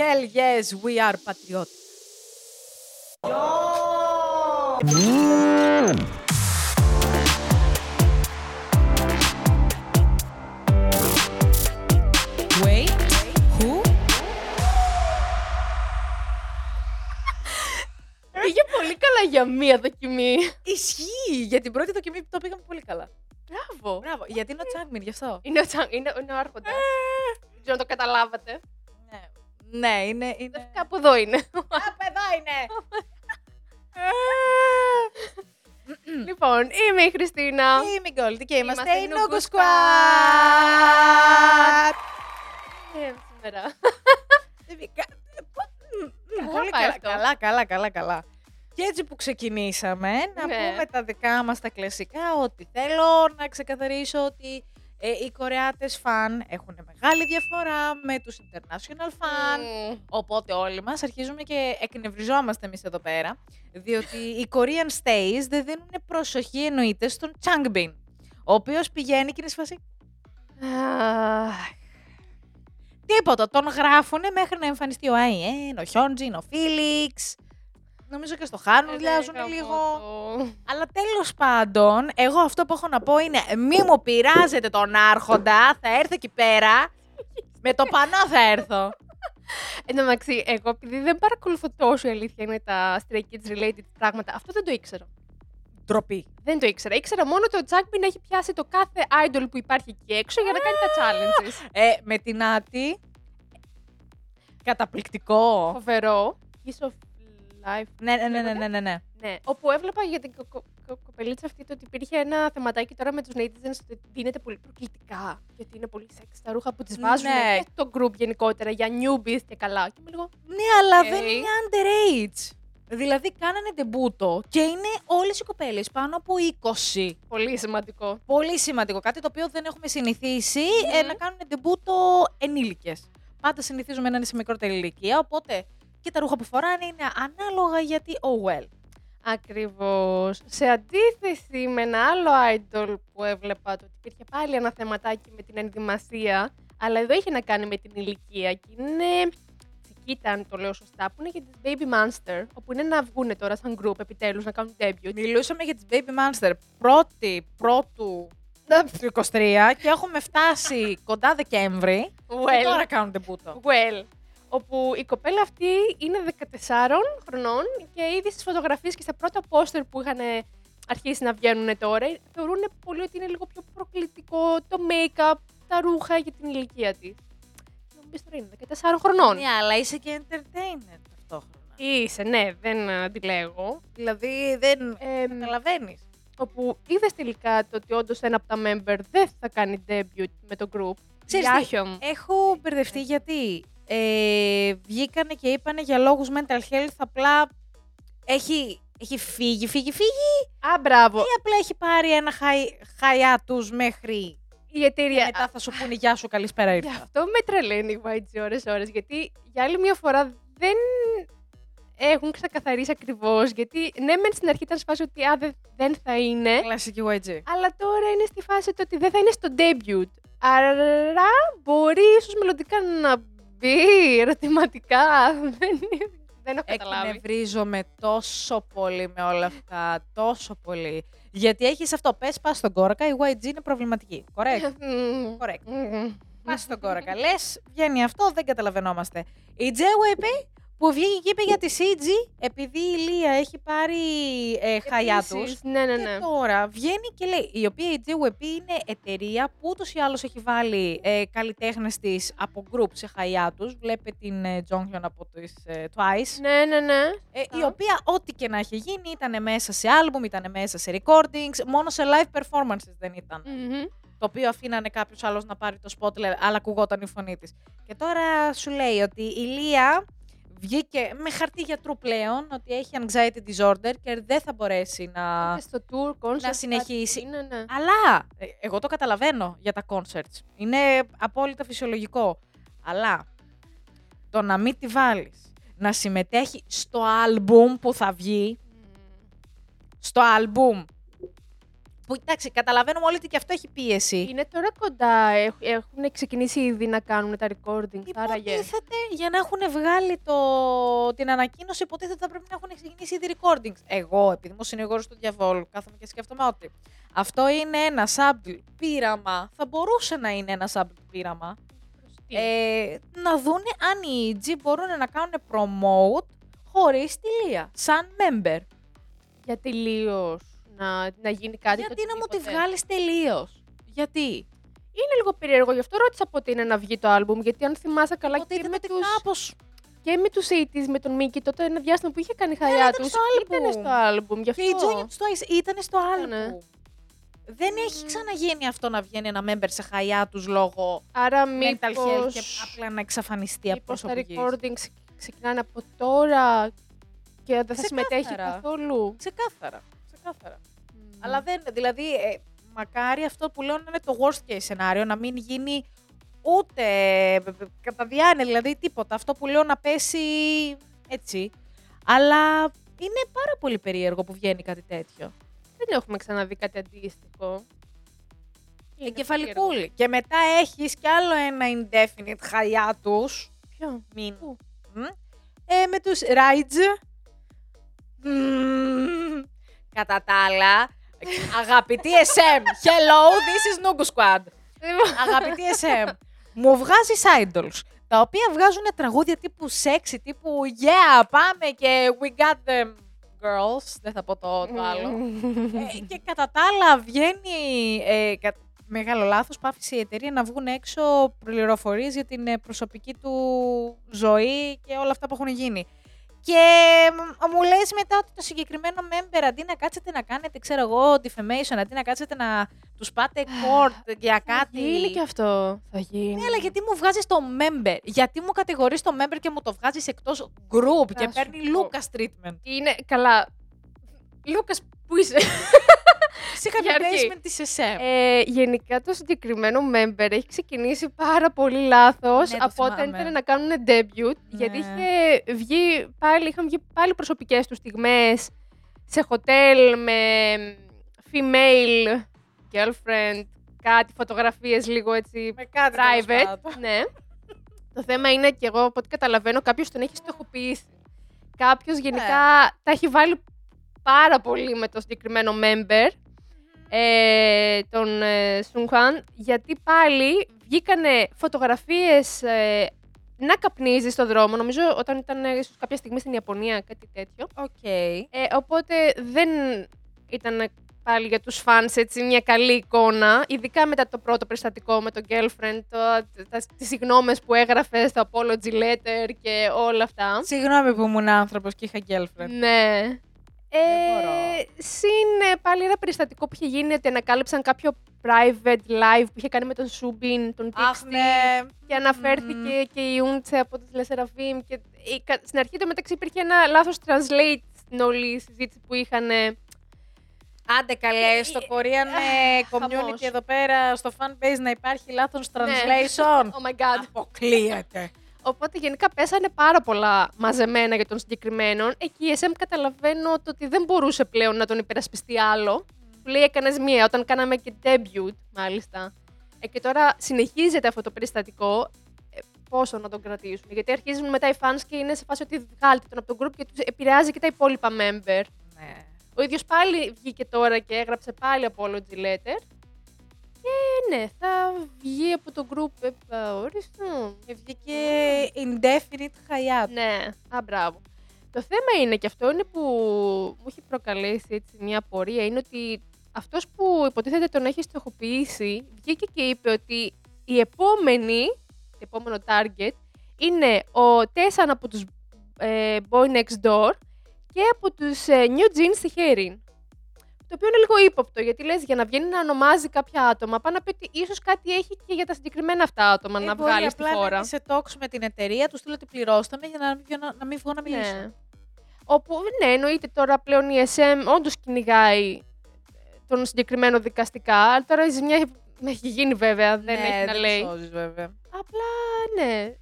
Hell yes, we are patriotic. Wait, who? Πήγε πολύ καλά για μία δοκιμή. Ισχύει, για την πρώτη δοκιμή το πήγαμε πολύ καλά. Μπράβο. Μπράβο, γιατί είναι ο Τσάγμιν, γι' αυτό. Είναι ο, Τσαν, είναι, είναι ο άρχοντας. Δεν ξέρω αν το καταλάβατε. Ναι, ναι είναι... είναι... Κάπου εδώ είναι. Απ' εδώ είναι! λοιπόν, είμαι η Χριστίνα. Και είμαι η Γκόλτη και είμαστε Είμαστε η η Νούγκο Νούγκο Squad. Ε, σήμερα. Μμ, Πολύ πάει καλά, αυτό. καλά, καλά, καλά, καλά. Και έτσι που ξεκινήσαμε, να Ναι. πούμε τα δικά μας τα κλασικά, ότι θέλω να ξεκαθαρίσω ότι ε, οι Κορεάτες φαν έχουν μεγάλη διαφορά με τους international fan. Μμμ. Οπότε όλοι μας αρχίζουμε και εκνευριζόμαστε εμείς εδώ πέρα, διότι οι Korean stays δεν δίνουν προσοχή εννοείται στον Changbin, ο οποίος πηγαίνει και είναι σε φάση Αχ, τίποτα, τον γράφουνε μέχρι να εμφανιστεί ο Αϊέν, ο Χιόντζιν, ο Φίλιξ. Νομίζω και στο Χάνου βουλιάζουν ρε, λίγο. γαμώτο. Αλλά τέλος πάντων, εγώ αυτό που έχω να πω είναι μη μου πειράζετε τον άρχοντα, θα έρθω εκεί πέρα, με το πανό θα έρθω. Εν τω μεταξύ, εγώ επειδή δεν παρακολουθώ τόσο η αλήθεια είναι τα Stray Kids related πράγματα, αυτό δεν το ήξερα. Ντροπή. Δεν το ήξερα. Ήξερα μόνο ότι ο Τζάκμπιν έχει πιάσει το κάθε idol που υπάρχει εκεί έξω για να κάνει τα challenges. Ε, με την Άτη, καταπληκτικό. Φοβερό. Piece of life. Ναι, ναι, ναι, ναι, ναι, ναι, ναι. Ναι, όπου έβλεπα για την κο- κο- κο- κοπελίτσα αυτή το ότι υπήρχε ένα θεματάκι τώρα με τους netizens ότι δίνεται πολύ προκλητικά. Γιατί είναι πολύ σεξ τα ρούχα που τις βάζουν Ναι. και το group γενικότερα για newbies και καλά. Και είμαι λίγο, Ναι, αλλά Οκ. δεν είναι underage. Δηλαδή κάνανε ντεμπούτο και είναι όλες οι κοπέλες πάνω από 20. πολύ σημαντικό. Πολύ σημαντικό. Κάτι το οποίο δεν έχουμε συνηθίσει Μμμ. ε, να κάνουν ντεμπούτο ενήλικες. Πάντα συνηθίζουμε να είναι σε μικρότερη ηλικία, οπότε και τα ρούχα που φοράνε είναι ανάλογα γιατί oh well. Ακριβώς. Σε αντίθεση με ένα άλλο idol που έβλεπα το ότι υπήρχε πάλι ένα θεματάκι με την ενδυμασία, αλλά εδώ είχε να κάνει με την ηλικία και είναι τσικίτα αν το λέω σωστά, που είναι για τις Baby Monster, όπου είναι να βγουν τώρα σαν group επιτέλους να κάνουν debut. Μιλούσαμε για τις Baby Monster πρώτη, πρώτου του 23 και έχουμε φτάσει κοντά Δεκέμβρη και Well, τώρα κάνουν τεμπούτο. well. Όπου η κοπέλα αυτή είναι 14 χρονών και ήδη στις φωτογραφίες και στα πρώτα πόστερ που είχαν αρχίσει να βγαίνουν τώρα, θεωρούν πολύ ότι είναι λίγο πιο προκλητικό το make-up, τα ρούχα για την ηλικία της. Και Νομίζω τώρα είναι 14 χρονών. Ναι, αλλά είσαι και entertainer ταυτόχρονα. Είσαι, ναι, δεν ε, αντιλέγω. Δηλαδή δεν Ε, καταλαβαίνεις. όπου είδες τελικά το ότι όντως ένα από τα member δεν θα κάνει debut με το group. Ξέρεις τι, Γιάχιομ. Έχω μπερδευτεί γιατί ε, βγήκανε και είπανε για λόγους mental health απλά έχει, έχει φύγει, φύγει, φύγει Α, μπράβο. ή απλά έχει πάρει ένα χαϊ, χαϊά τους μέχρι Η και εταιρεία. μετά θα σου πούνε γεια σου, καλησπέρα Γι' ήρθα. αυτό με τρελαίνει η YG ώρες ώρες, γιατί για άλλη μια φορά δεν έχουν ξεκαθαρίσει ακριβώς, γιατί ναι μεν στην αρχή ήταν σε φάση ότι α, δεν, δεν θα είναι, Κλασική YG. αλλά τώρα είναι στη φάση το ότι δεν θα είναι στο debut. Άρα μπορεί ίσως μελλοντικά να μπει ερωτηματικά, δεν, δεν έχω καταλάβει. Εκνευρίζομαι τόσο πολύ με όλα αυτά, τόσο πολύ. Γιατί έχεις αυτό, πες πας στον κόρακα, η YG είναι προβληματική. Correct. Μμμ. Correct. Μμμ. Πας στον κόρακα. Λες, βγαίνει αυτό, δεν καταλαβαίνόμαστε. Η JYP που βγήκε και είπε για τη CG, επειδή η Λία έχει πάρει ε, χαϊά του. Επίσης, Ναι, ναι, ναι. Και τώρα βγαίνει και λέει, η οποία η JYP είναι εταιρεία που ούτως ή άλλως έχει βάλει ε, καλλιτέχνες της από group σε χαϊά τους. Βλέπετε την ε, Jonghyun από τις ε, Twice. Ναι, ναι, ναι. Ε, η Σωστά. οποία ό,τι και να έχει γίνει ήταν μέσα σε album, ήταν μέσα σε recordings, μόνο σε live performances δεν ήταν Μμμ. το οποίο αφήνανε κάποιος άλλος να πάρει το spotlight, αλλά ακουγόταν η φωνή της. Και τώρα σου λέει ότι η Λία βγήκε με χαρτί γιατρού πλέον ότι έχει anxiety disorder και δεν θα μπορέσει να. Και στο tour, concert, να συνεχίσει. κάτι, Ναι, ναι. Αλλά ε, εγώ το καταλαβαίνω για τα concerts. Είναι απόλυτα φυσιολογικό. Αλλά το να μην τη βάλεις να συμμετέχει στο album που θα βγει, στο album Που εντάξει, καταλαβαίνουμε όλοι ότι και αυτό έχει πίεση. Είναι τώρα κοντά. έχ- Έχουν ξεκινήσει ήδη να κάνουν τα recording. Άραγε. Υποτίθεται για να έχουν βγάλει το... την ανακοίνωση, υποτίθεται θα πρέπει να έχουν ξεκινήσει ήδη recordings. Εγώ, επειδή είμαι ο συνηγόρο του διαβόλου, κάθομαι και σκέφτομαι ότι αυτό είναι ένα sample πείραμα. Θα μπορούσε να είναι ένα sample πείραμα. Τι; Ε, να δούνε αν οι EG μπορούν να κάνουν promote χωρίς τη Λία, σαν member. Για τελείω να, να γίνει κάτι. Γιατί το να μου τη οτιδήποτε. βγάλεις τελείως; Γιατί; Είναι λίγο περίεργο, γι' αυτό ρώτησα πότε είναι να βγει το άλμπουμ. Γιατί αν θυμάσαι καλά και Υποτίθεται με, ότι τους, κάπως και με τους 80's, με τον Μίκη, τότε ένα διάστημα που είχε κάνει ήταν χαλιά τους. στο Ήταν άλμπουμ. στο άλμπουμ. Γι' αυτό. Και η Junior Twice ήταν στο Ήτανε. άλμπου. Δεν έχει ξαναγίνει αυτό να βγαίνει ένα member σε χαϊά τους λόγω Άρα mental health μήπως, και απλά να εξαφανιστεί από μήπως τα προσωπικής. recordings ξεκινάνε από τώρα και δεν θα συμμετέχει Ξεκάθαρα. καθόλου; Ξεκάθαρα. Ξεκάθαρα. Μμμ. Αλλά δεν, δηλαδή, ε, μακάρι αυτό που λέω να είναι το worst case σενάριο, να μην γίνει ούτε ε, κατά διάνοια, δηλαδή τίποτα. Αυτό που λέω να πέσει έτσι. Αλλά είναι πάρα πολύ περίεργο που βγαίνει κάτι τέτοιο. Δεν έχουμε ξαναδεί κάτι αντίστοιχο. Είναι Εγκεφαλικούλη. Και μετά έχεις κι άλλο ένα indefinite χαλιά τους. Ποιο; Μην. Πού; Μμ. Ε, με τους Rides. Μμμ. Κατά τα άλλα, αγαπητή SM, hello, this is Nugu Squad. Αγαπητή SM, μου βγάζεις idols, τα οποία βγάζουν τραγούδια τύπου sexy, τύπου yeah, πάμε και we got them girls, δεν θα πω το, το άλλο. Ε, και κατά τα άλλα βγαίνει, ε, κα- μεγάλο λάθος, που άφησε η εταιρεία να βγουν έξω πληροφορίες για την ε, προσωπική του ζωή και όλα αυτά που έχουν γίνει. Και μ, μου λες μετά ότι το συγκεκριμένο member αντί να κάτσετε να κάνετε, ξέρω εγώ, defamation, αντί να κάτσετε να τους πάτε court για Θα κάτι. γίνει και αυτό. Θα γίνει. Ναι, αλλά γιατί μου βγάζεις το member, γιατί μου κατηγορείς το member και μου το βγάζεις εκτός group και σου παίρνει πω. Lucas treatment. Είναι καλά. Λούκας, πού είσαι. Φυσικά Για αρχή. placement της SM. Ε, γενικά το συγκεκριμένο member έχει ξεκινήσει πάρα πολύ λάθος Ναι, το από όταν θυμάμαι. ήταν να κάνουν debut. Γιατί Ναι. είχε βγει πάλι, είχαν βγει πάλι προσωπικές του στιγμές σε hotel με female girlfriend, κάτι φωτογραφίες λίγο έτσι Με κάτι τέλος private. πάντων. ναι. το θέμα είναι και εγώ από ό,τι καταλαβαίνω κάποιος τον έχεις στοχοποιήσει. Κάποιος γενικά τα έχει βάλει πάρα πολύ με το συγκεκριμένο member, ε, τον ε, Σουγχάν, γιατί πάλι βγήκανε φωτογραφίες ε, να καπνίζεις στο δρόμο, νομίζω όταν ήταν ε, ίσως κάποια στιγμή στην Ιαπωνία, κάτι τέτοιο. Οκ. Ε, οπότε δεν ήταν πάλι για τους fans έτσι μια καλή εικόνα, ειδικά μετά το πρώτο περιστατικό με το girlfriend, το, τα, τις συγγνώμες που έγραφες στο apology letter και όλα αυτά. Συγγνώμη που ήμουν άνθρωπος και είχα girlfriend. Ναι. Ε, μπορώ. συν ε, πάλι ένα περιστατικό που είχε γίνει ότι ανακάλυψαν κάποιο private live που είχε κάνει με τον Σούμπιν, τον Αχ, Τίξτη, ναι. και αναφέρθηκε και η Ούντσε από τις Λεσεραφίμ και η- κα- στην αρχή το μεταξύ υπήρχε ένα λάθος translate στην όλη συζήτηση που είχαν Άντε καλέ, στο Korean ε, community χαμός. εδώ πέρα, στο fanbase να υπάρχει λάθος translation. Oh my god. Αποκλείεται. Οπότε γενικά πέσανε πάρα πολλά μαζεμένα για τον συγκεκριμένο. Εκεί η SM καταλαβαίνω το ότι δεν μπορούσε πλέον να τον υπερασπιστεί άλλο. Του λέει έκανες μία όταν κάναμε και debut, μάλιστα. Ε, και τώρα συνεχίζεται αυτό το περιστατικό. Ε, πόσο να τον κρατήσουν. Γιατί αρχίζουν μετά οι fans και είναι σε φάση ότι βγάλτε τον από τον group και τους επηρεάζει και τα υπόλοιπα member. Ναι. Ο ίδιος πάλι βγήκε τώρα και έγραψε πάλι apology letter. Και ναι, θα βγει από το group. Ε, α, ορίστε. Και βγήκε indefinite χαϊάτ. Ναι, α, μπράβο. Το θέμα είναι και αυτό είναι που μου έχει προκαλέσει έτσι, μια απορία, είναι ότι αυτός που υποτίθεται τον έχει στοχοποιήσει βγήκε και είπε ότι η επόμενη, το επόμενο target είναι ο Τέσσαν από τους ε, Boy Next Door και από τους ε, New Jeans στη Χέριν. Το οποίο είναι λίγο ύποπτο, γιατί λες για να βγαίνει να ονομάζει κάποια άτομα, πάει να πει ότι ίσως κάτι έχει και για τα συγκεκριμένα αυτά άτομα να βγάλεις στη απλά χώρα. να είναι σε talks με την εταιρεία, τους στείλω ότι πληρώστε με για να, μην βγω- να μην βγω να μιλήσω. Ναι. Όπου, ναι, εννοείται τώρα πλέον η SM όντως κυνηγάει ε, τον συγκεκριμένο δικαστικά. Αλλά τώρα η ζημιά έχει- έχει γίνει βέβαια, δεν Ναι, έχει να δεν λέει. σώζεις, βέβαια. Απλά, ναι,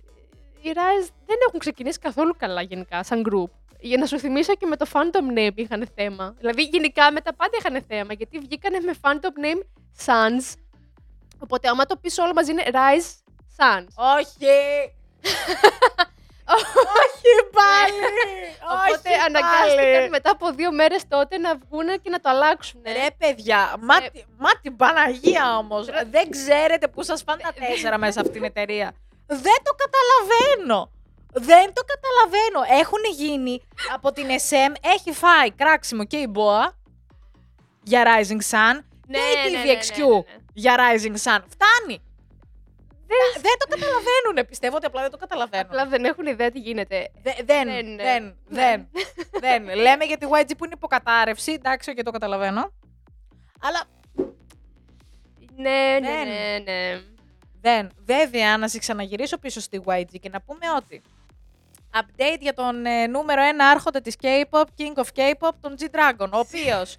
οι Rise δεν έχουν ξεκινήσει καθόλου καλά γενικά, σαν group. Για να σου θυμίσω και με το Phantom Name είχαν θέμα. Δηλαδή γενικά με τα πάντα είχαν θέμα. Γιατί βγήκανε με Phantom Name Suns. Οπότε άμα το πεις όλο μαζί είναι Rise Suns. Όχι! Όχι πάλι! Οπότε Όχι αναγκάστηκαν πάλι. μετά από δύο μέρες τότε να βγουν και να το αλλάξουν. Ρε παιδιά, μα, Ε, τη- μα την Παναγία όμως. Ρε- Δεν ξέρετε πού σας πάνε τα τέσσερα μέσα από την εταιρεία. Δεν το καταλαβαίνω. Δεν το καταλαβαίνω. Έχουν γίνει από την SM, έχει φάει κράξιμο και η Boa για Rising Sun Ναι, και η ναι, ναι, TVXQ ναι, ναι, ναι. για Rising Sun. Φτάνει. Δεν, δεν το καταλαβαίνουν. Πιστεύω ότι απλά δεν το καταλαβαίνουν. Απλά δεν έχουν ιδέα τι γίνεται. Δε- δεν, Δεν, δεν, ναι. δεν, δεν. Λέμε για τη YG που είναι υποκατάρρευση, εντάξει, και το καταλαβαίνω. Αλλά Ναι, ναι, Δεν. ναι, ναι. δεν. Βέβαια, να σε ξαναγυρίσω πίσω στη YG και να πούμε ότι update για τον ε, νούμερο ένα άρχοντα της K-pop, King of K-pop, τον G-Dragon, ο οποίος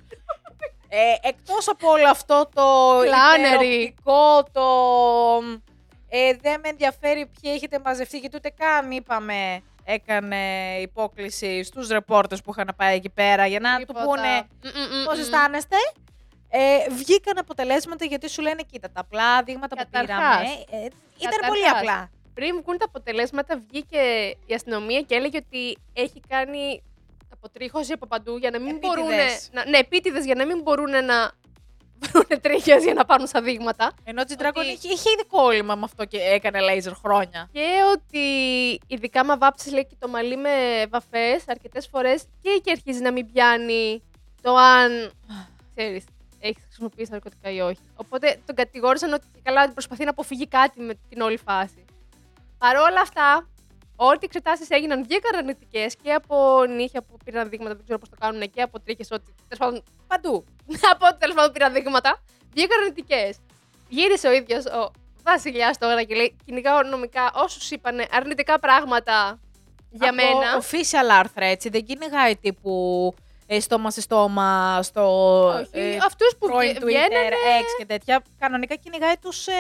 ε, εκτός από όλο αυτό το Κλάνερι. υπεροπτικό, το ε, δεν με ενδιαφέρει ποιοι έχετε μαζευτεί, γιατί ούτε καν είπαμε έκανε υπόκληση στους ρεπόρτες που είχαν πάει εκεί πέρα για να Τίποτα. του πούνε Μ, μ, μ, Πώς μ. αισθάνεστε. Ε, βγήκαν αποτελέσματα γιατί σου λένε, κοίτα, τα απλά δείγματα που Καταρχάς. πήραμε ε, ήταν Καταρχάς. πολύ απλά. Πριν βγουν τα αποτελέσματα, βγήκε η αστυνομία και έλεγε ότι έχει κάνει αποτρίχωση από παντού για να μην Επίτηδες. μπορούν. Να, ναι, επίτηδες για να μην μπορούν να βρουν τρίχε για να πάρουν στα δείγματα. Ενώ ο G-Dragon Ότι- είχε, είχε ήδη κόλλημα με αυτό και έκανε laser χρόνια. Και ότι ειδικά μα βάψεις λέει και το μαλλί με βαφές αρκετές φορές και εκεί αρχίζει να μην πιάνει το αν. ξέρεις, έχεις χρησιμοποιήσει ναρκωτικά ή όχι. Οπότε τον κατηγόρησαν ότι και καλά προσπαθεί να αποφύγει κάτι με την όλη φάση. Παρ' όλα αυτά, ό,τι εξετάσεις έγιναν βγήκαν αρνητικές και από νύχια που πήραν δείγματα, δεν ξέρω πώς το κάνουν, και από τρίχες, ότι τέλος πάντων Παντού. από ό,τι τέλος πάντων πήραν δείγματα, βγήκαν αρνητικές. Γύρισε ο ίδιος ο βασιλιάς τώρα και λέει: Κυνηγάω νομικά όσους είπαν αρνητικά πράγματα για Από μένα. official άρθρα, έτσι. Δεν κυνηγάει τύπου ε, στόμα σε στόμα στο Όχι, ε, αυτούς που πρώην βγε- Twitter, βγαίνανε X και τέτοια. Κανονικά κυνηγάει τους ε,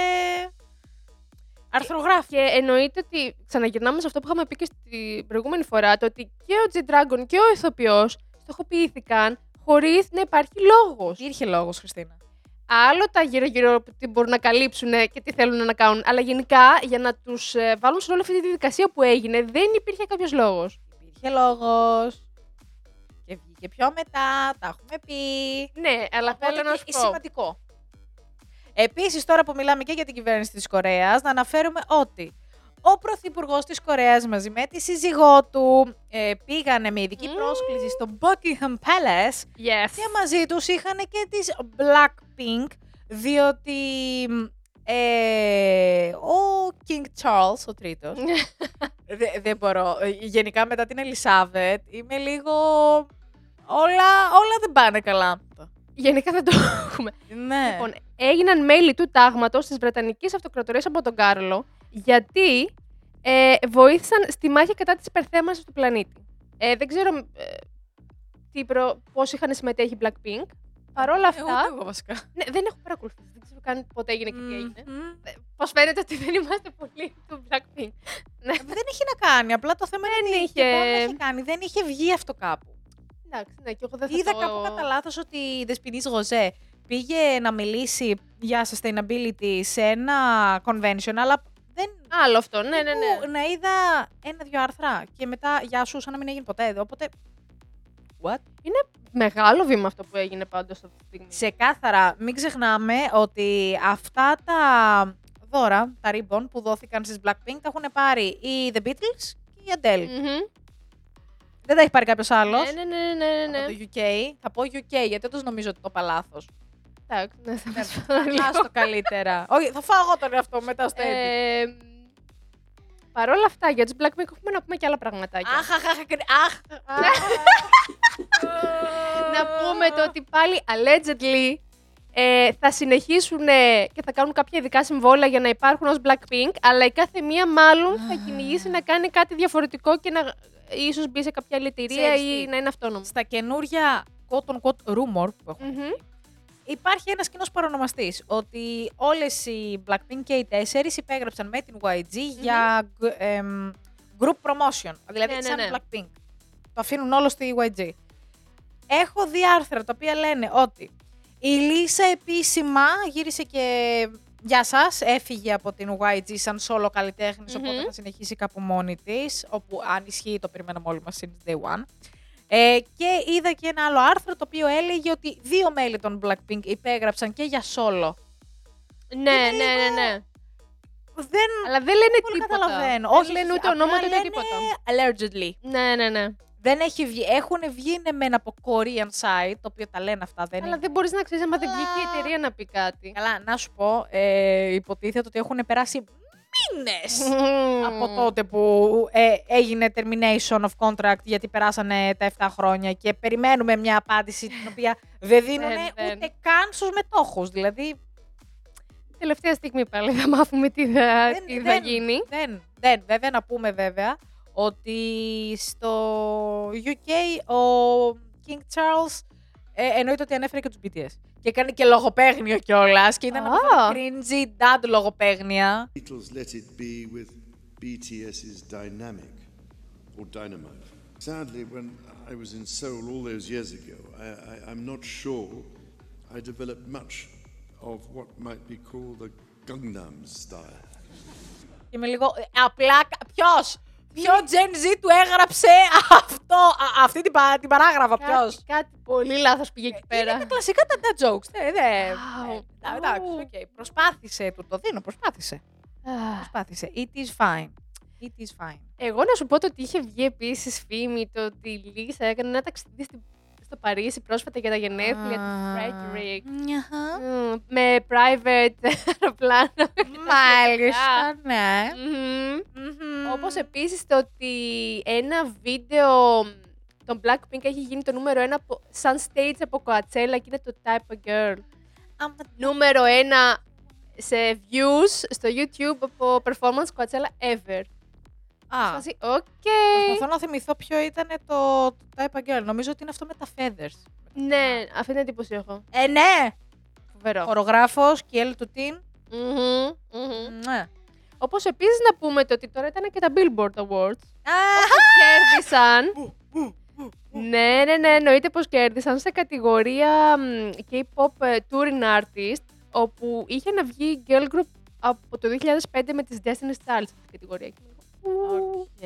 αρθρογράφους. Και εννοείται ότι ξαναγυρνάμε σε αυτό που είχαμε πει και στην προηγούμενη φορά, το ότι και ο G-Dragon και ο ηθοποιός στοχοποιήθηκαν χωρίς να υπάρχει λόγος. Υπήρχε λόγος, Χριστίνα. Άλλο τα γύρω-γύρω που τι μπορούν να καλύψουν και τι θέλουν να κάνουν, αλλά γενικά για να τους ε, βάλουν σε όλη αυτή τη διαδικασία που έγινε δεν υπήρχε κάποιος λόγος. Υπήρχε λόγος. Και βγήκε πιο μετά, τα έχουμε πει. Ναι, αλλά Οπότε θέλω να και σου είναι πω. σημαντικό. Επίσης, τώρα που μιλάμε και για την κυβέρνηση της Κορέας, να αναφέρουμε ότι ο Πρωθυπουργός της Κορέας μαζί με τη σύζυγό του ε, πήγανε με ειδική Μμμ. πρόσκληση στο Buckingham Palace Yes. και μαζί τους είχαν και τις Blackpink, διότι ε, ο King Charles, ο τρίτος, Δε- δεν μπορώ. Ε, Γενικά μετά την Ελισάβετ είμαι λίγο... Όλα, όλα δεν πάνε καλά. Γενικά δεν το έχουμε. Ναι. Λοιπόν, έγιναν μέλη του τάγματος της Βρετανικής Αυτοκρατορίας από τον Κάρλο γιατί ε, βοήθησαν στη μάχη κατά της υπερθέμανσης του πλανήτη. Ε, δεν ξέρω ε, τι προ, πώς είχαν συμμετέχει η Blackpink. Παρ' όλα Εγώ, αυτά, εγώ βασικά. ναι, δεν έχω παρακολουθήσει. Δεν ξέρω καν πότε έγινε και τι έγινε. Μμμ. Πώς φαίνεται ότι δεν είμαστε πολύ του Blackpink. Ναι, Δεν έχει να κάνει. Απλά το θέμα Δεν είναι ότι είχε. και δεν έχει κάνει. Δεν είχε βγει αυτό κάπου. Εντάξει, ναι, και εγώ δεν θα Είδα το... κάπου κατά λάθος ότι η Δεσποινής Γοζέ πήγε να μιλήσει για sustainability σε ένα convention, αλλά δεν. Άλλο αυτό, ναι, ναι, ναι. τύπου Να είδα ένα-δυο άρθρα και μετά γεια σου, σαν να μην έγινε ποτέ εδώ. Οπότε. What? Μεγάλο βήμα αυτό που έγινε πάντως αυτή τη στιγμή. Ξεκάθαρα, μην ξεχνάμε ότι αυτά τα δώρα, τα ribbon που δόθηκαν στις Blackpink, τα έχουν πάρει οι The Beatles και η Adele. Μμμ. Δεν τα έχει πάρει κάποιος άλλος. Ναι, ναι, ναι, ναι, ναι. Από το UK. Θα πω UK, γιατί όντως νομίζω ότι το είπα λάθος. Εντάξει, ναι, θα Ναι, μας πω λίγο. Άστο καλύτερα. Όχι, θα φάω εγώ τον εαυτό μου μετά στο edit. Ε, Παρ' όλα αυτά, για τους Blackpink έχουμε να πούμε και άλλα πραγματάκια. Αχ, αχ, αχ, αχ, αχ. να πούμε το ότι πάλι allegedly ε, θα συνεχίσουν ε, και θα κάνουν κάποια ειδικά συμβόλαια για να υπάρχουν ως Blackpink, αλλά η κάθε μία μάλλον θα κυνηγήσει να κάνει κάτι διαφορετικό και να ίσως μπει σε κάποια άλλη εταιρεία Ξέρεις ή τι. να είναι αυτόνομο. Στα καινούρια quote unquote rumor που έχουν Μμμ. υπάρχει ένας κοινός παρονομαστής ότι όλες οι Blackpink και οι τέσσερις υπέγραψαν με την YG για γκ- εμ, group promotion, δηλαδή Ναι, ναι, σαν ναι. Blackpink. το αφήνουν όλο στη YG. Έχω δει άρθρα τα οποία λένε ότι η Λίσα επίσημα γύρισε και Γεια σας, έφυγε από την YG σαν solo καλλιτέχνης, Μμμ. οπότε θα συνεχίσει κάπου μόνη της, όπου αν ισχύει το περιμέναμε όλοι μας since day one. Ε, και είδα και ένα άλλο άρθρο το οποίο έλεγε ότι δύο μέλη των Blackpink υπέγραψαν και για solo. Ναι, Είναι ναι, ναι, λίγο- ναι. Δεν Αλλά δεν λένε πολύ τίποτα. καταλαβαίνω. Δεν Όχι, λένε ούτε απλά ονόματα ούτε λένε τίποτα. Allegedly. Ναι, ναι, ναι. Δεν έχει βγει. Έχουν βγει ναι, μεν από Korean site, το οποίο τα λένε αυτά. Δεν Αλλά είναι. δεν μπορείς να ξέρεις άμα δεν βγήκε η Αλλά- εταιρεία να πει κάτι. Καλά, να σου πω, ε, υποτίθεται ότι έχουν περάσει μήνες από τότε που ε, έγινε termination of contract γιατί περάσανε τα 7 χρόνια και περιμένουμε μια απάντηση την οποία δεν δίνουν Δεν, δεν. ούτε καν στους μετόχους. Δηλαδή Τελευταία στιγμή πάλι θα μάθουμε τι θα, Δεν- τι θα δεν- γίνει. δεν, δεν. Βέβαια να πούμε βέβαια ότι στο UK ο King Charles ε, εννοείται ότι ανέφερε και τους BTS. Και έκανε και λογοπαίγνιο κιόλα και ήταν από αυτά τα Α. cringy dad λογοπαίγνια. Beatles Let It Be with BTS's Dynamic or Dynamo. Sadly, when I was in Seoul all those years ago, I, I, I'm not sure I developed much of what might be called the Gangnam style. Και με λίγο. ε, Απλά. Ποιο! Ποιο Gen Z του έγραψε αυτό, α- αυτή την, πα- την παράγραφο, ποιος; Κάτι, κάτι πολύ λάθος πήγε εκεί πέρα. Είναι τα κλασικά τα dad jokes. Ναι, ναι. Wow. Ε, Εντάξει, Ου. οκ. Προσπάθησε, του το δίνω, προσπάθησε. Αχ. Προσπάθησε. It is fine. It is fine. Εγώ να σου πω το ότι είχε βγει επίσης φήμη το ότι η Λίσα έκανε ένα ταξίδι στη- στο Παρίσι πρόσφατα για τα γενέθλια του Frederick. Μχα. Μμ, Με private αεροπλάνο. Μάλιστα, ναι. Μμμ. Όπως επίσης το ότι ένα βίντεο των Blackpink έχει γίνει το νούμερο ένα από, σαν stage από Coachella και είναι το Type of Girl. Άμα- Νούμερο ένα σε views στο YouTube από performance Coachella ever. Α, Φάση, οκ. προσπαθώ να θυμηθώ ποιο ήταν το, το Type of Girl. Νομίζω ότι είναι αυτό με τα feathers. Ναι, αυτή είναι εντύπωση έχω. Ε, ναι! Φοβερό. Χορογράφος, Κιέλ του Τιν. Μμμ, μμμ. Ναι. Όπως επίσης να πούμε το ότι τώρα ήταν και τα Billboard Awards Α, που κέρδισαν. ναι, ναι, ναι, εννοείται πως κέρδισαν σε κατηγορία μ, K-pop ε, touring artist, όπου είχε να βγει girl group από το 2005 με τις Destiny's Child στην κατηγορία. Και ου, Οκ.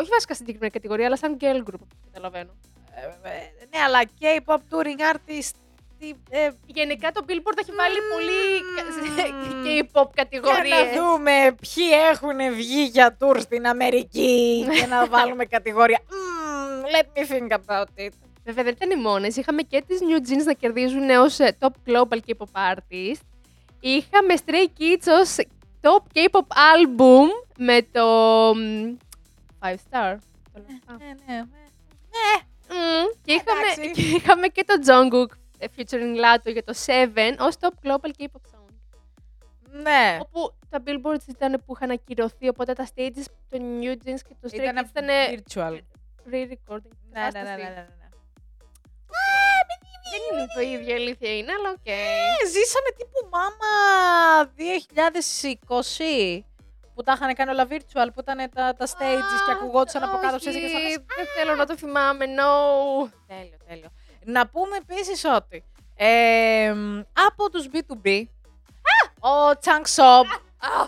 Όχι βασικά στην συγκεκριμένη κατηγορία, αλλά σαν girl group, από ό,τι καταλαβαίνω. Ε, ε, ναι, αλλά K-pop touring artist. τι, ε, Γενικά το Billboard έχει βάλει πολύ Μμμ. K-pop Για κατηγορίες. να δούμε ποιοι έχουν βγει για tour στην Αμερική και να βάλουμε κατηγορία. Mm, let me think about it. Βέβαια δεν ήταν οι μόνες. Είχαμε και τις New Jeans να κερδίζουν ως ε, top global K-pop artist. Είχαμε Stray Kids ως top K-pop album με το μ, Five Star. Το λέω. Α. Ναι, ναι. Μμ, Και είχαμε, Εντάξει. και είχαμε και το Jungkook ε, featuring Lato για το Seven ως top global K-pop song. Ναι. Όπου τα billboards ήταν που είχαν ακυρωθεί, οπότε τα stages των New Jeans και το Stray Ήταν Kids ήταν virtual. re-recording. Ναι, ναι, ναι, κατάσταση. ναι, ναι, ναι. Δεν είναι το ίδιο, η αλήθεια είναι, αλλά οκ. Ε, ζήσαμε τύπου μάμα 2020 που τα είχαν κάνει όλα virtual, που ήταν τα, τα stages και ακουγόντουσαν από κάτω ξέρεις, και Όχι, φωνές. Δεν θέλω να το θυμάμαι, no. Τέλειο, τέλειο. Να πούμε επίσης ότι ε, από τους BTOB, ο Changsub,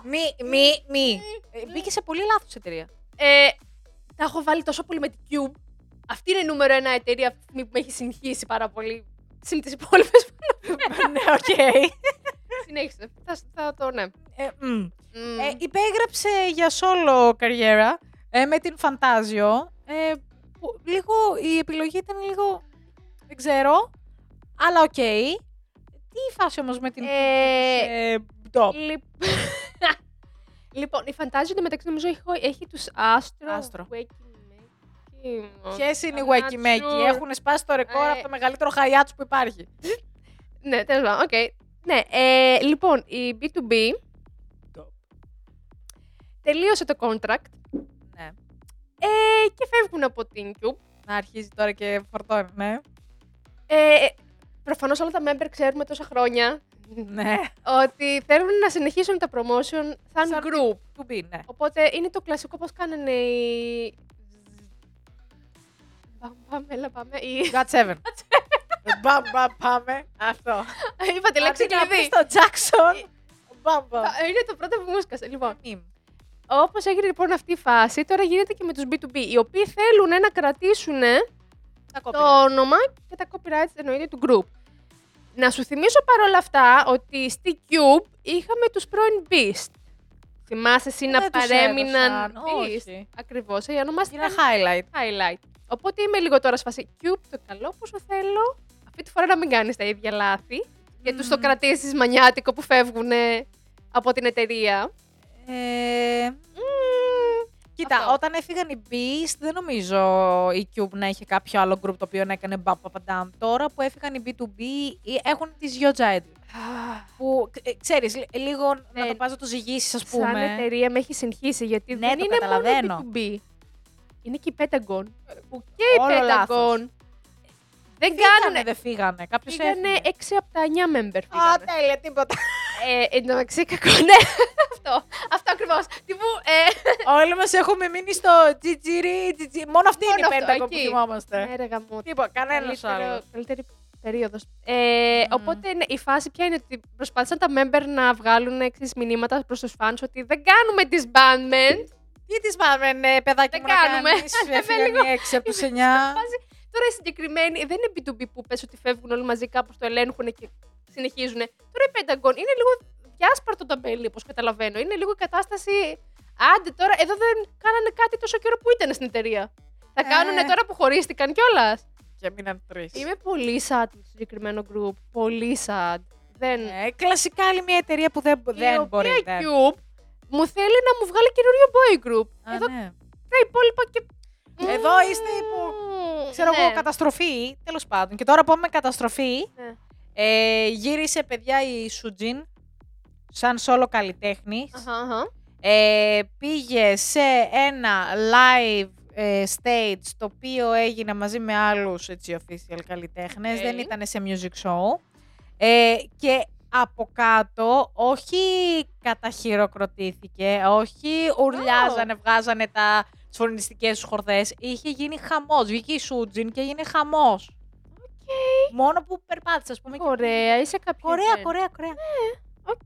μη, μη, μη, ε, μπήκε σε πολύ λάθος εταιρεία. Ε, τα έχω βάλει τόσο πολύ με την Cube. Αυτή είναι η νούμερο ένα εταιρεία αυτή τη στιγμή που με έχει συγχύσει πάρα πολύ. Συν τις υπόλοιπες που ναι, οκ. Συνέχισε. Θα, θα το, ναι. Ε, μ. Μμ. Ε, υπέγραψε για solo καριέρα ε, με την Fantagio. Ε, που λίγο η επιλογή ήταν λίγο. Δεν ξέρω. Αλλά οκ. Τι η φάση όμως με την. Ε, ε, top. Λιπ- λοιπόν, η Fantagio μεταξύ νομίζω έχει, έχει τους Astro. Astro. Ποιες είναι οι Wakey Makey. Έχουν σπάσει το ρεκόρ Ε, από το μεγαλύτερο χαϊάτσου που υπάρχει. Ναι, τέλος πάντων, οκ. Ναι, ε, λοιπόν, η B2B τελείωσε το contract Ναι. ε, και φεύγουν από την Cube. Να αρχίζει τώρα και φορτώνει, ναι. Ε, Προφανώς όλα τα member ξέρουμε τόσα χρόνια ναι. ότι θέλουν να συνεχίσουν τα promotion σαν Σαν- group. To be, ναι. Οπότε είναι το κλασικό πώς κάνανε οι... Μπαμ, Πάμε, έλα πάμε. Ή- God 7. Μπαμ, μπαμ, πάμε. Αυτό. Είπατε λέξη Αντί να κλειδί. πεις το Jackson. Μπαμ, μπαμ. Α, Είναι το πρώτο που μου έσκασε. Λοιπόν, Μιμ. όπως έγινε λοιπόν αυτή η φάση, τώρα γίνεται και με τους B2B, οι οποίοι θέλουν να κρατήσουν Τα το copyright. όνομα και τα copyrights εννοείται του group. Να σου θυμίσω παρόλα αυτά ότι στη Cube είχαμε τους πρώην Beast. Θυμάσαι εσύ να Δεν τους παρέμειναν έδωσαν, Beast; όχι. Ακριβώς, ε, ονομάστηκαν Είναι highlight. highlight. Οπότε είμαι λίγο τώρα σφασί Cube, το καλό πόσο θέλω. Αυτή τη φορά να μην κάνεις τα ίδια λάθη. Και τους το Μμμ. κρατήσεις μανιάτικο που φεύγουν από την εταιρεία. Ε, Κοίτα, Αυτό. όταν έφυγαν οι Beast, δεν νομίζω η Cube να είχε κάποιο άλλο group το οποίο να έκανε μπαπ μπαπ, μπαμ. Τώρα που έφυγαν οι B2B, ε, έχουν τις Yo Giant. Που ε, ξέρεις, λι- λίγο να Ναι. το πας να το ζυγίσεις, ας Σαν πούμε. εταιρεία με έχει συγχύσει γιατί Ναι, δεν το είναι καταλαβαίνω. μόνο B2B. Είναι και η Pentagon. Που και η Όλο Pentagon λάθος. δεν Φύγανε, κάνουν. δεν φύγανε. Κάποιος Φύγανε έφυγε. 6 από τα 9 member. Α, Φύγανε. τέλεια, τίποτα. ε, εν τω μεταξύ, κακό. Ναι, αυτό. Αυτό ακριβώς. Τύπου. Ε, Όλοι μας έχουμε μείνει στο GGRI, GG. Μόνο αυτή είναι Μόνο η αυτό, Pentagon που εκεί. θυμόμαστε. ναι, ρε γαμό. Τίποτα, κανένας Καλύτερο- άλλος. Καλύτερη περίοδος. Ε, Μμμ. Οπότε ναι, η φάση πια είναι ότι προσπάθησαν τα member να βγάλουν εξής μηνύματα προς τους fans ότι δεν κάνουμε disbandment. Τι τις πάμε, ναι, παιδάκι Δεν μου να κάνουμε. κάνεις. Είμαι Έφυγαν λίγο- οι έξι από τους Είμαι εννιά. σε φάση- Τώρα η συγκεκριμένη δεν είναι B2B που πες ότι φεύγουν όλοι μαζί κάπως το ελέγχουν και συνεχίζουν. Τώρα η Pentagon είναι λίγο διάσπαρτο το μπέλι, όπως καταλαβαίνω. Είναι λίγο η κατάσταση. Άντε τώρα, εδώ δεν κάνανε κάτι τόσο καιρό που ήταν στην εταιρεία. Θα Ε. κάνουνε τώρα που χωρίστηκαν κιόλας. Και μείναν τρεις. Είμαι πολύ sad με το συγκεκριμένο group. Πολύ sad. Δεν. Ε, κλασικά άλλη μια εταιρεία που δεν, η δεν οποία μπορεί. Δεν. Cube μου θέλει να μου βγάλει καινούριο boy group. Α, Εδώ ναι. τα υπόλοιπα και. Εδώ είστε υπό- Μμμ, Ξέρω ναι. εγώ, καταστροφή. Τέλος πάντων. Και τώρα πάμε καταστροφή. Ναι. Ε, γύρισε παιδιά η Soojin σαν solo καλλιτέχνη. Αχα, αχα. Ε, πήγε σε ένα live ε, stage το οποίο έγινε μαζί με άλλους έτσι, official καλλιτέχνες. Οκ. Δεν ήταν σε music show. Ε, και από κάτω όχι καταχειροκροτήθηκε, όχι ουρλιάζανε, βγάζανε τα φωνητικές τους χορδές. Είχε γίνει χαμός. Βγήκε η Soojin και έγινε χαμός. Μόνο που περπάτησε, ας πούμε. και- Ωραία, είσαι κάποιος. Κορέα, event. Κορέα, Κορέα. Οκ.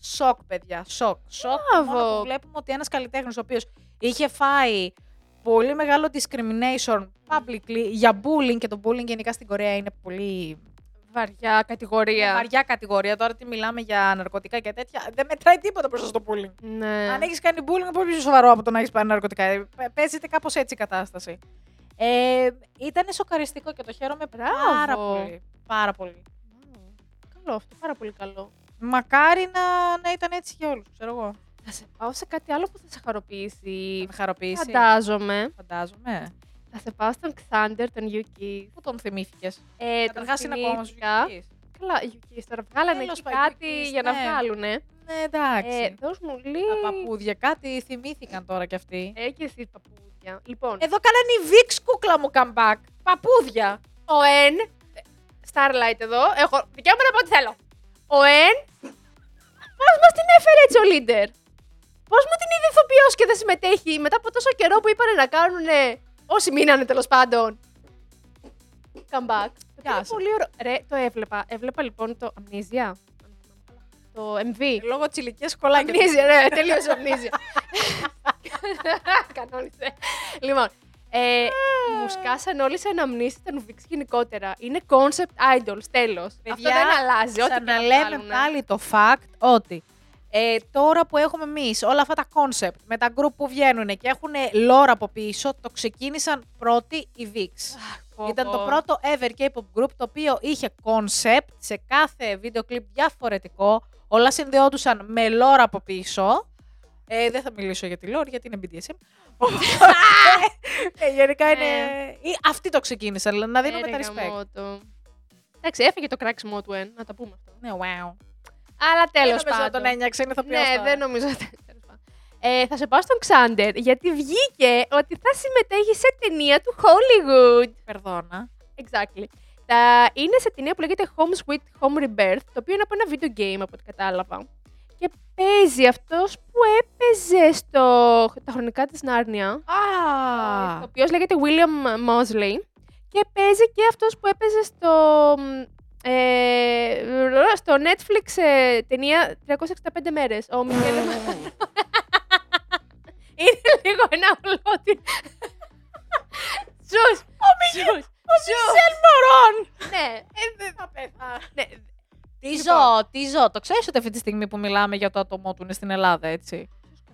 Σοκ, παιδιά. Σοκ. Σοκ. Μπράβο. Μόνο που βλέπουμε ότι ένας καλλιτέχνης ο οποίος είχε φάει πολύ μεγάλο discrimination publicly για bullying και το bullying γενικά στην Κορέα είναι πολύ Βαριά κατηγορία. βαριά κατηγορία. Τώρα τι μιλάμε για ναρκωτικά και τέτοια. Δεν μετράει τίποτα μπροστά στο bullying. Ναι. Αν έχεις κάνει bullying, είναι πολύ πιο σοβαρό από το να έχεις πάρει ναρκωτικά. Ε, π- Παίζεται κάπως έτσι η κατάσταση. Ε, ήταν σοκαριστικό και το χαίρομαι Μπράβο. πάρα πολύ. Πάρα πολύ. Μμμ. Καλό αυτό, πάρα πολύ καλό. Μακάρι να, να ήταν έτσι για όλους, ξέρω εγώ. Θα σε πάω σε κάτι άλλο που θα σε χαροποιήσει. Θα με χαροποιήσει. Φαντάζομαι. Φαντάζομαι. Θα σε πάω στον Xander, τον Yuki. Πού τον θυμήθηκες; Ε, Καταρχά είναι ακόμα σου θυμήθηκα. Καλά, Yuki, τώρα βγάλανε Τέλος εκεί πάντων, κάτι Yukis, για να ναι. βγάλουνε. Ναι, εντάξει. Ε, δώσ' μου Τα λίγο. παππούδια κάτι θυμήθηκαν τώρα κι αυτοί. Ε, και εσύ παππούδια. Λοιπόν, Εδώ κάνανε η Vix κούκλα μου comeback. Παππούδια. ο Εν. Starlight εδώ. Έχω δικαίωμα να πω ό,τι θέλω. Ο Εν. Πώς μας την έφερε έτσι ο leader; Πώς μου την είδε ηθοποιός και δεν συμμετέχει μετά από τόσο καιρό που είπανε να κάνουν. Όσοι μείνανε τέλος πάντων. Comeback. Γεια Είναι σας. πολύ ωραίο. Ρε, το έβλεπα. Έβλεπα λοιπόν το Amnesia. Το MV. Λόγω τη ηλικία κολλάει. και το- Αμνίζια, ναι, τελείωσε αμνίζια. Κανόνισε. Λοιπόν, ε, μου σκάσαν όλοι σε αναμνήσεις τα νουβίξ γενικότερα. Είναι concept idols, τέλος. Αυτό Παιδιά, δεν αλλάζει, ό,τι και να Ξαναλέμε βγάλουνε. πάλι το fact ότι ε, τώρα που έχουμε εμείς όλα αυτά τα concept με τα group που βγαίνουν και έχουν lore από πίσω, το ξεκίνησαν πρώτοι οι VIX. Πω, Ήταν πω. το πρώτο ever K-pop group το οποίο είχε concept σε κάθε βίντεο κλιπ διαφορετικό. Όλα συνδεόντουσαν με lore από πίσω. Ε, δεν θα μιλήσω για τη lore γιατί είναι BDSM. ες, γενικά είναι. Ναι. ή Αυτοί το ξεκίνησαν, να δίνουμε Ε, τα ρε respect. γαμώτο. Εντάξει, έφυγε το κράξιμο του Εν, να τα πούμε αυτό. Ναι, wow. Αλλά τέλος Δεν νομίζω να πάντων. τον ένιαξε, είναι ηθοποιός Ναι, τώρα. δεν νομίζω. τέλος πάντων. Ε, θα σε πάω στον Ξάντερ, γιατί βγήκε ότι θα συμμετέχει σε ταινία του Hollywood. Περδόνα. Exactly. Τα... Είναι σε ταινία που λέγεται Home Sweet Home Rebirth, το οποίο είναι από ένα video game από ό,τι κατάλαβα. Και παίζει αυτός που έπαιζε στο... τα χρονικά της Νάρνια. Α, Α, ο οποίος λέγεται William Mosley και παίζει και αυτός που έπαιζε στο, ε, στο Netflix ε, ταινία 365 μέρες. Ο Μικέλε Είναι λίγο ένα ολότι. Ζους! Ο Μικέλε! Ο Μισελ Μωρόν! Ναι, Ε, θα πέθα. ναι. Τι Λοιπόν. ζω, τι ζω. Το ξέρεις ότι αυτή τη στιγμή που μιλάμε για το άτομό του είναι στην Ελλάδα, έτσι;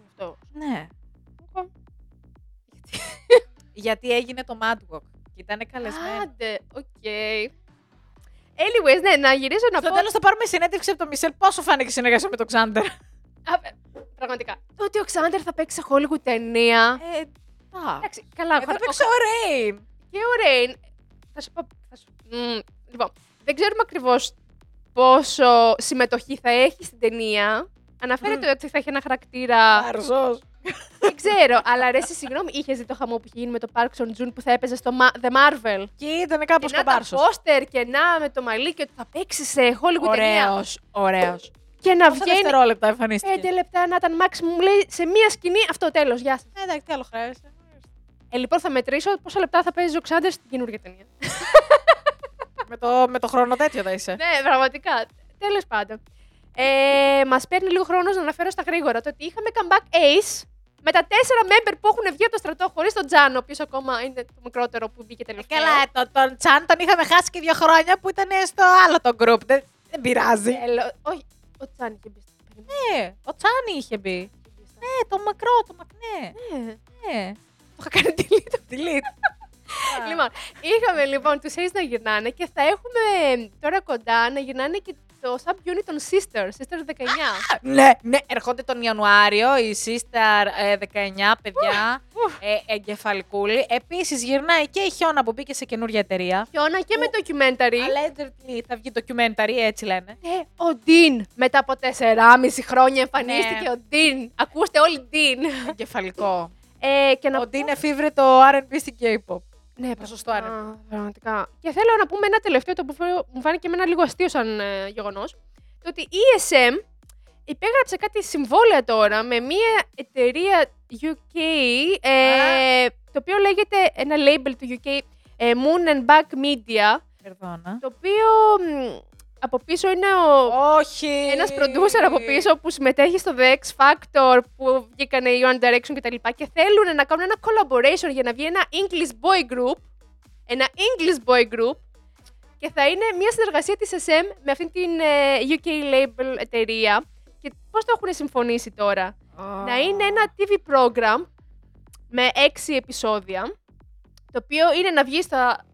Αυτό; Ναι. Γιατί έγινε το Mad Walk. Και ήταν καλεσμένο. Άντε, OK. Anyways, ναι, να γυρίσω να Στο πω... τέλος θα πάρουμε συνέντευξη από τον Μισέλ. Πόσο φάνηκε η συνεργασία με τον Ξάντερ; Α, ε, Πραγματικά. Το ότι ο Ξάντερ θα παίξει σε Hollywood ταινία. Ε, α. Εντάξει, καλά. Εδώ χωρα- παίξε ο Ρέιν. Και ο Ρέιν. Θα σου πω. Θα σου... Μμ, λοιπόν, δεν ξέρουμε ακριβώς πόσο συμμετοχή θα έχει στην ταινία. Αναφέρεται ότι θα έχει ένα χαρακτήρα. Αρζός. δεν ξέρω, αλλά ρε, εσύ, συγγνώμη, είχες δει το χαμό που είχε γίνει με το Park Seo Joon που θα έπαιζε στο Ma- The Marvel; Και ήταν κάπως και να τα κομπάρσος. πόστερ και να με το μαλλί και ότι θα παίξει σε Hollywood ταινία. Ωραίος, ωραίος. Και να Πόσα βγαίνει δευτερόλεπτα εμφανίστηκε. πέντε λεπτά να ήταν maximum, μου λέει σε μία σκηνή αυτό τέλος. Γεια σας. Ε, εντάξει, τι άλλο χρειάζεται. Ε, λοιπόν, θα μετρήσω πόσα λεπτά θα παίζει ο Ξάντερ στην καινούργια ταινία. με, το, με το χρόνο τέτοιο θα είσαι. ναι, πραγματικά. Τέλος πάντων. Ε, Μας παίρνει λίγο χρόνος να αναφέρω στα γρήγορα το ότι είχαμε comeback Ace με τα τέσσερα member που έχουν βγει από το στρατό χωρίς τον Τζάνο, ο οποίος ακόμα είναι το μικρότερο που μπήκε τελευταίο. Καλά, ε, το, τον Τσάν τον είχαμε χάσει και δύο χρόνια που ήταν στο άλλο το group. Δεν, δεν πειράζει. Τέλο- Όχι, ο Τζάν είχε μπει. στο- Περίμενε. Ναι, ο Τσάνι είχε μπει. Ναι, το μακρό, το μακνέ. Ναι. Ναι. Το είχα κάνει delete. Delete. Λοιπόν, είχαμε λοιπόν τους A.C.E να γυρνάνε και θα έχουμε τώρα κοντά να γυρνάνε και το subunit των Sistar, Sistar 19. ναι, ναι, ερχόνται τον Ιανουάριο η Sistar ε, 19 παιδιά, ε, εγκεφαλικούλη. Επίσης γυρνάει και η Χιούνα που μπήκε σε καινούργια εταιρεία. Χιούνα και με documentary. Allegedly θα βγει documentary, έτσι λένε. Ναι, ο Ντίν. Μετά από 4,5 χρόνια εμφανίστηκε Ναι. ο Ντίν. Ακούστε όλοι Ντίν. Εγκεφαλικό. Ε, και να Ο πω- Ντίν εφήβρε το R&B στην K-pop. Ναι, Το σωστό είναι. Α, Πραγματικά. Και θέλω να πούμε ένα τελευταίο, το οποίο μου φάνηκε εμένα λίγο αστείο σαν ε, γεγονός. Το ότι η ESM υπέγραψε κάτι συμβόλαια τώρα με μια εταιρεία UK, ε, το οποίο λέγεται ένα label του UK, ε, Moon and Back Media, Περδόνα. το οποίο μ, από πίσω είναι ο, Όχι. ένας producer από πίσω που συμμετέχει στο The X Factor που βγήκανε οι One Direction κτλ. Και, και θέλουν να κάνουν ένα collaboration για να βγει ένα English boy group. Ένα English boy group. Και θα είναι μια συνεργασία της SM με αυτήν την ε, UK label εταιρεία. Και πώς το έχουν συμφωνήσει τώρα; Να είναι ένα TV program με έξι επεισόδια. Το οποίο είναι να βγει στα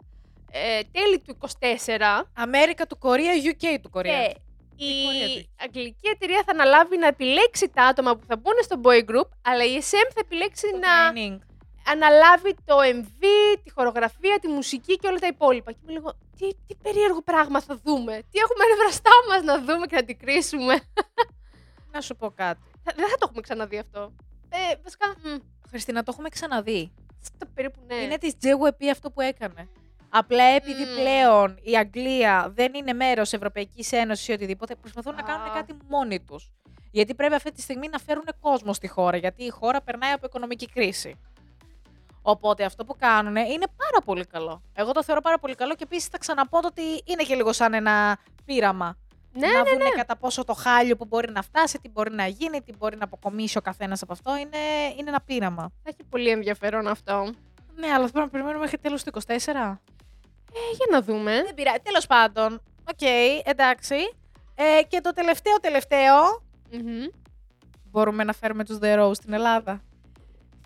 ε, τέλη του 24. Αμέρικα του Κορία, UK του Κορία. Και η Κορέα του. αγγλική εταιρεία θα αναλάβει να επιλέξει τα άτομα που θα μπουν στο boy group, αλλά η SM θα επιλέξει Το να training. αναλάβει το MV, τη χορογραφία, τη μουσική και όλα τα υπόλοιπα. Και είμαι λίγο, τι, τι περίεργο πράγμα θα δούμε, τι έχουμε μπροστά μας να δούμε και να αντικρίσουμε. Να σου πω κάτι. Θα- Δεν θα το έχουμε ξαναδεί αυτό. Ε, βασικά, μ, Χριστίνα, το έχουμε ξαναδεί. στο περίπου ναι. Είναι της JWP αυτό που έκανε. Απλά επειδή Μμμ. πλέον η Αγγλία δεν είναι μέρος Ευρωπαϊκής Ένωσης ή οτιδήποτε, προσπαθούν να Α. κάνουν κάτι μόνοι τους. Γιατί πρέπει αυτή τη στιγμή να φέρουν κόσμο στη χώρα, γιατί η χώρα περνάει από οικονομική κρίση. Οπότε αυτό που κάνουν είναι πάρα πολύ καλό. Εγώ το θεωρώ πάρα πολύ καλό και επίσης θα ξαναπώ το ότι είναι και λίγο σαν ένα πείραμα. Ναι, να ναι, δουν ναι. κατά πόσο το χάλιο που μπορεί να φτάσει, τι μπορεί να γίνει, τι μπορεί να αποκομίσει ο καθένας από αυτό. Είναι, είναι ένα πείραμα. Θα έχει πολύ ενδιαφέρον αυτό. Ναι, αλλά θα πρέπει να περιμένουμε μέχρι τέλος του 24. Ε, για να δούμε. Δεν πειράζει. Τέλος πάντων. Οκ, εντάξει. Ε, και το τελευταίο τελευταίο. Μμμ. Μπορούμε να φέρουμε τους The Rose στην Ελλάδα.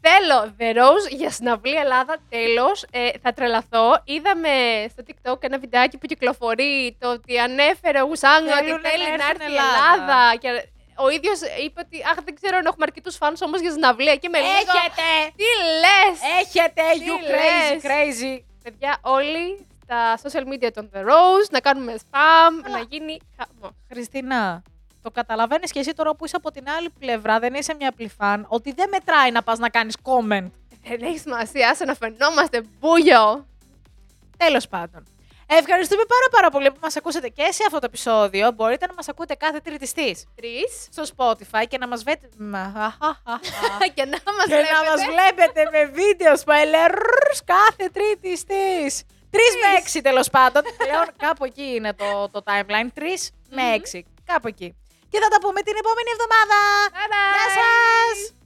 Θέλω The Rose για συναυλία Ελλάδα. Τέλος, ε, θα τρελαθώ. Είδαμε στο TikTok ένα βιντεάκι που κυκλοφορεί το ότι ανέφερε ο Γουσάνγκ ότι Θέλουνε θέλει να να έρθουν έρθει η Ελλάδα. Ελλάδα. Και ο ίδιος είπε ότι Αχ, δεν ξέρω αν έχουμε αρκετούς φαν όμως για συναυλία. Και με λίγο. Έχετε! Τι λες! Έχετε! Τι You crazy, λες; crazy. Παιδιά, όλοι στα social media των The Rose να κάνουμε spam, να γίνει χαμό. Χριστίνα, το καταλαβαίνεις και εσύ τώρα που είσαι από την άλλη πλευρά, δεν είσαι μια απλή φαν, ότι δεν μετράει να πας να κάνεις comment. Δεν έχει σημασία, άσε να φαινόμαστε μπούγιο. Τέλος πάντων. Ευχαριστούμε πάρα πάρα πολύ που μας ακούσατε και σε αυτό το επεισόδιο. Μπορείτε να μας ακούτε κάθε τρίτη στις Τρεις. στο Spotify και να μας βέτε... και να μας και να μας βλέπετε με βίντεο spoilers κάθε τρίτη στις 3 με 6 τέλος πάντων. Πλέον κάπου εκεί είναι το, το timeline. 3 με 6. Κάπου εκεί. Και θα τα πούμε την επόμενη εβδομάδα. Bye bye. Γεια σας!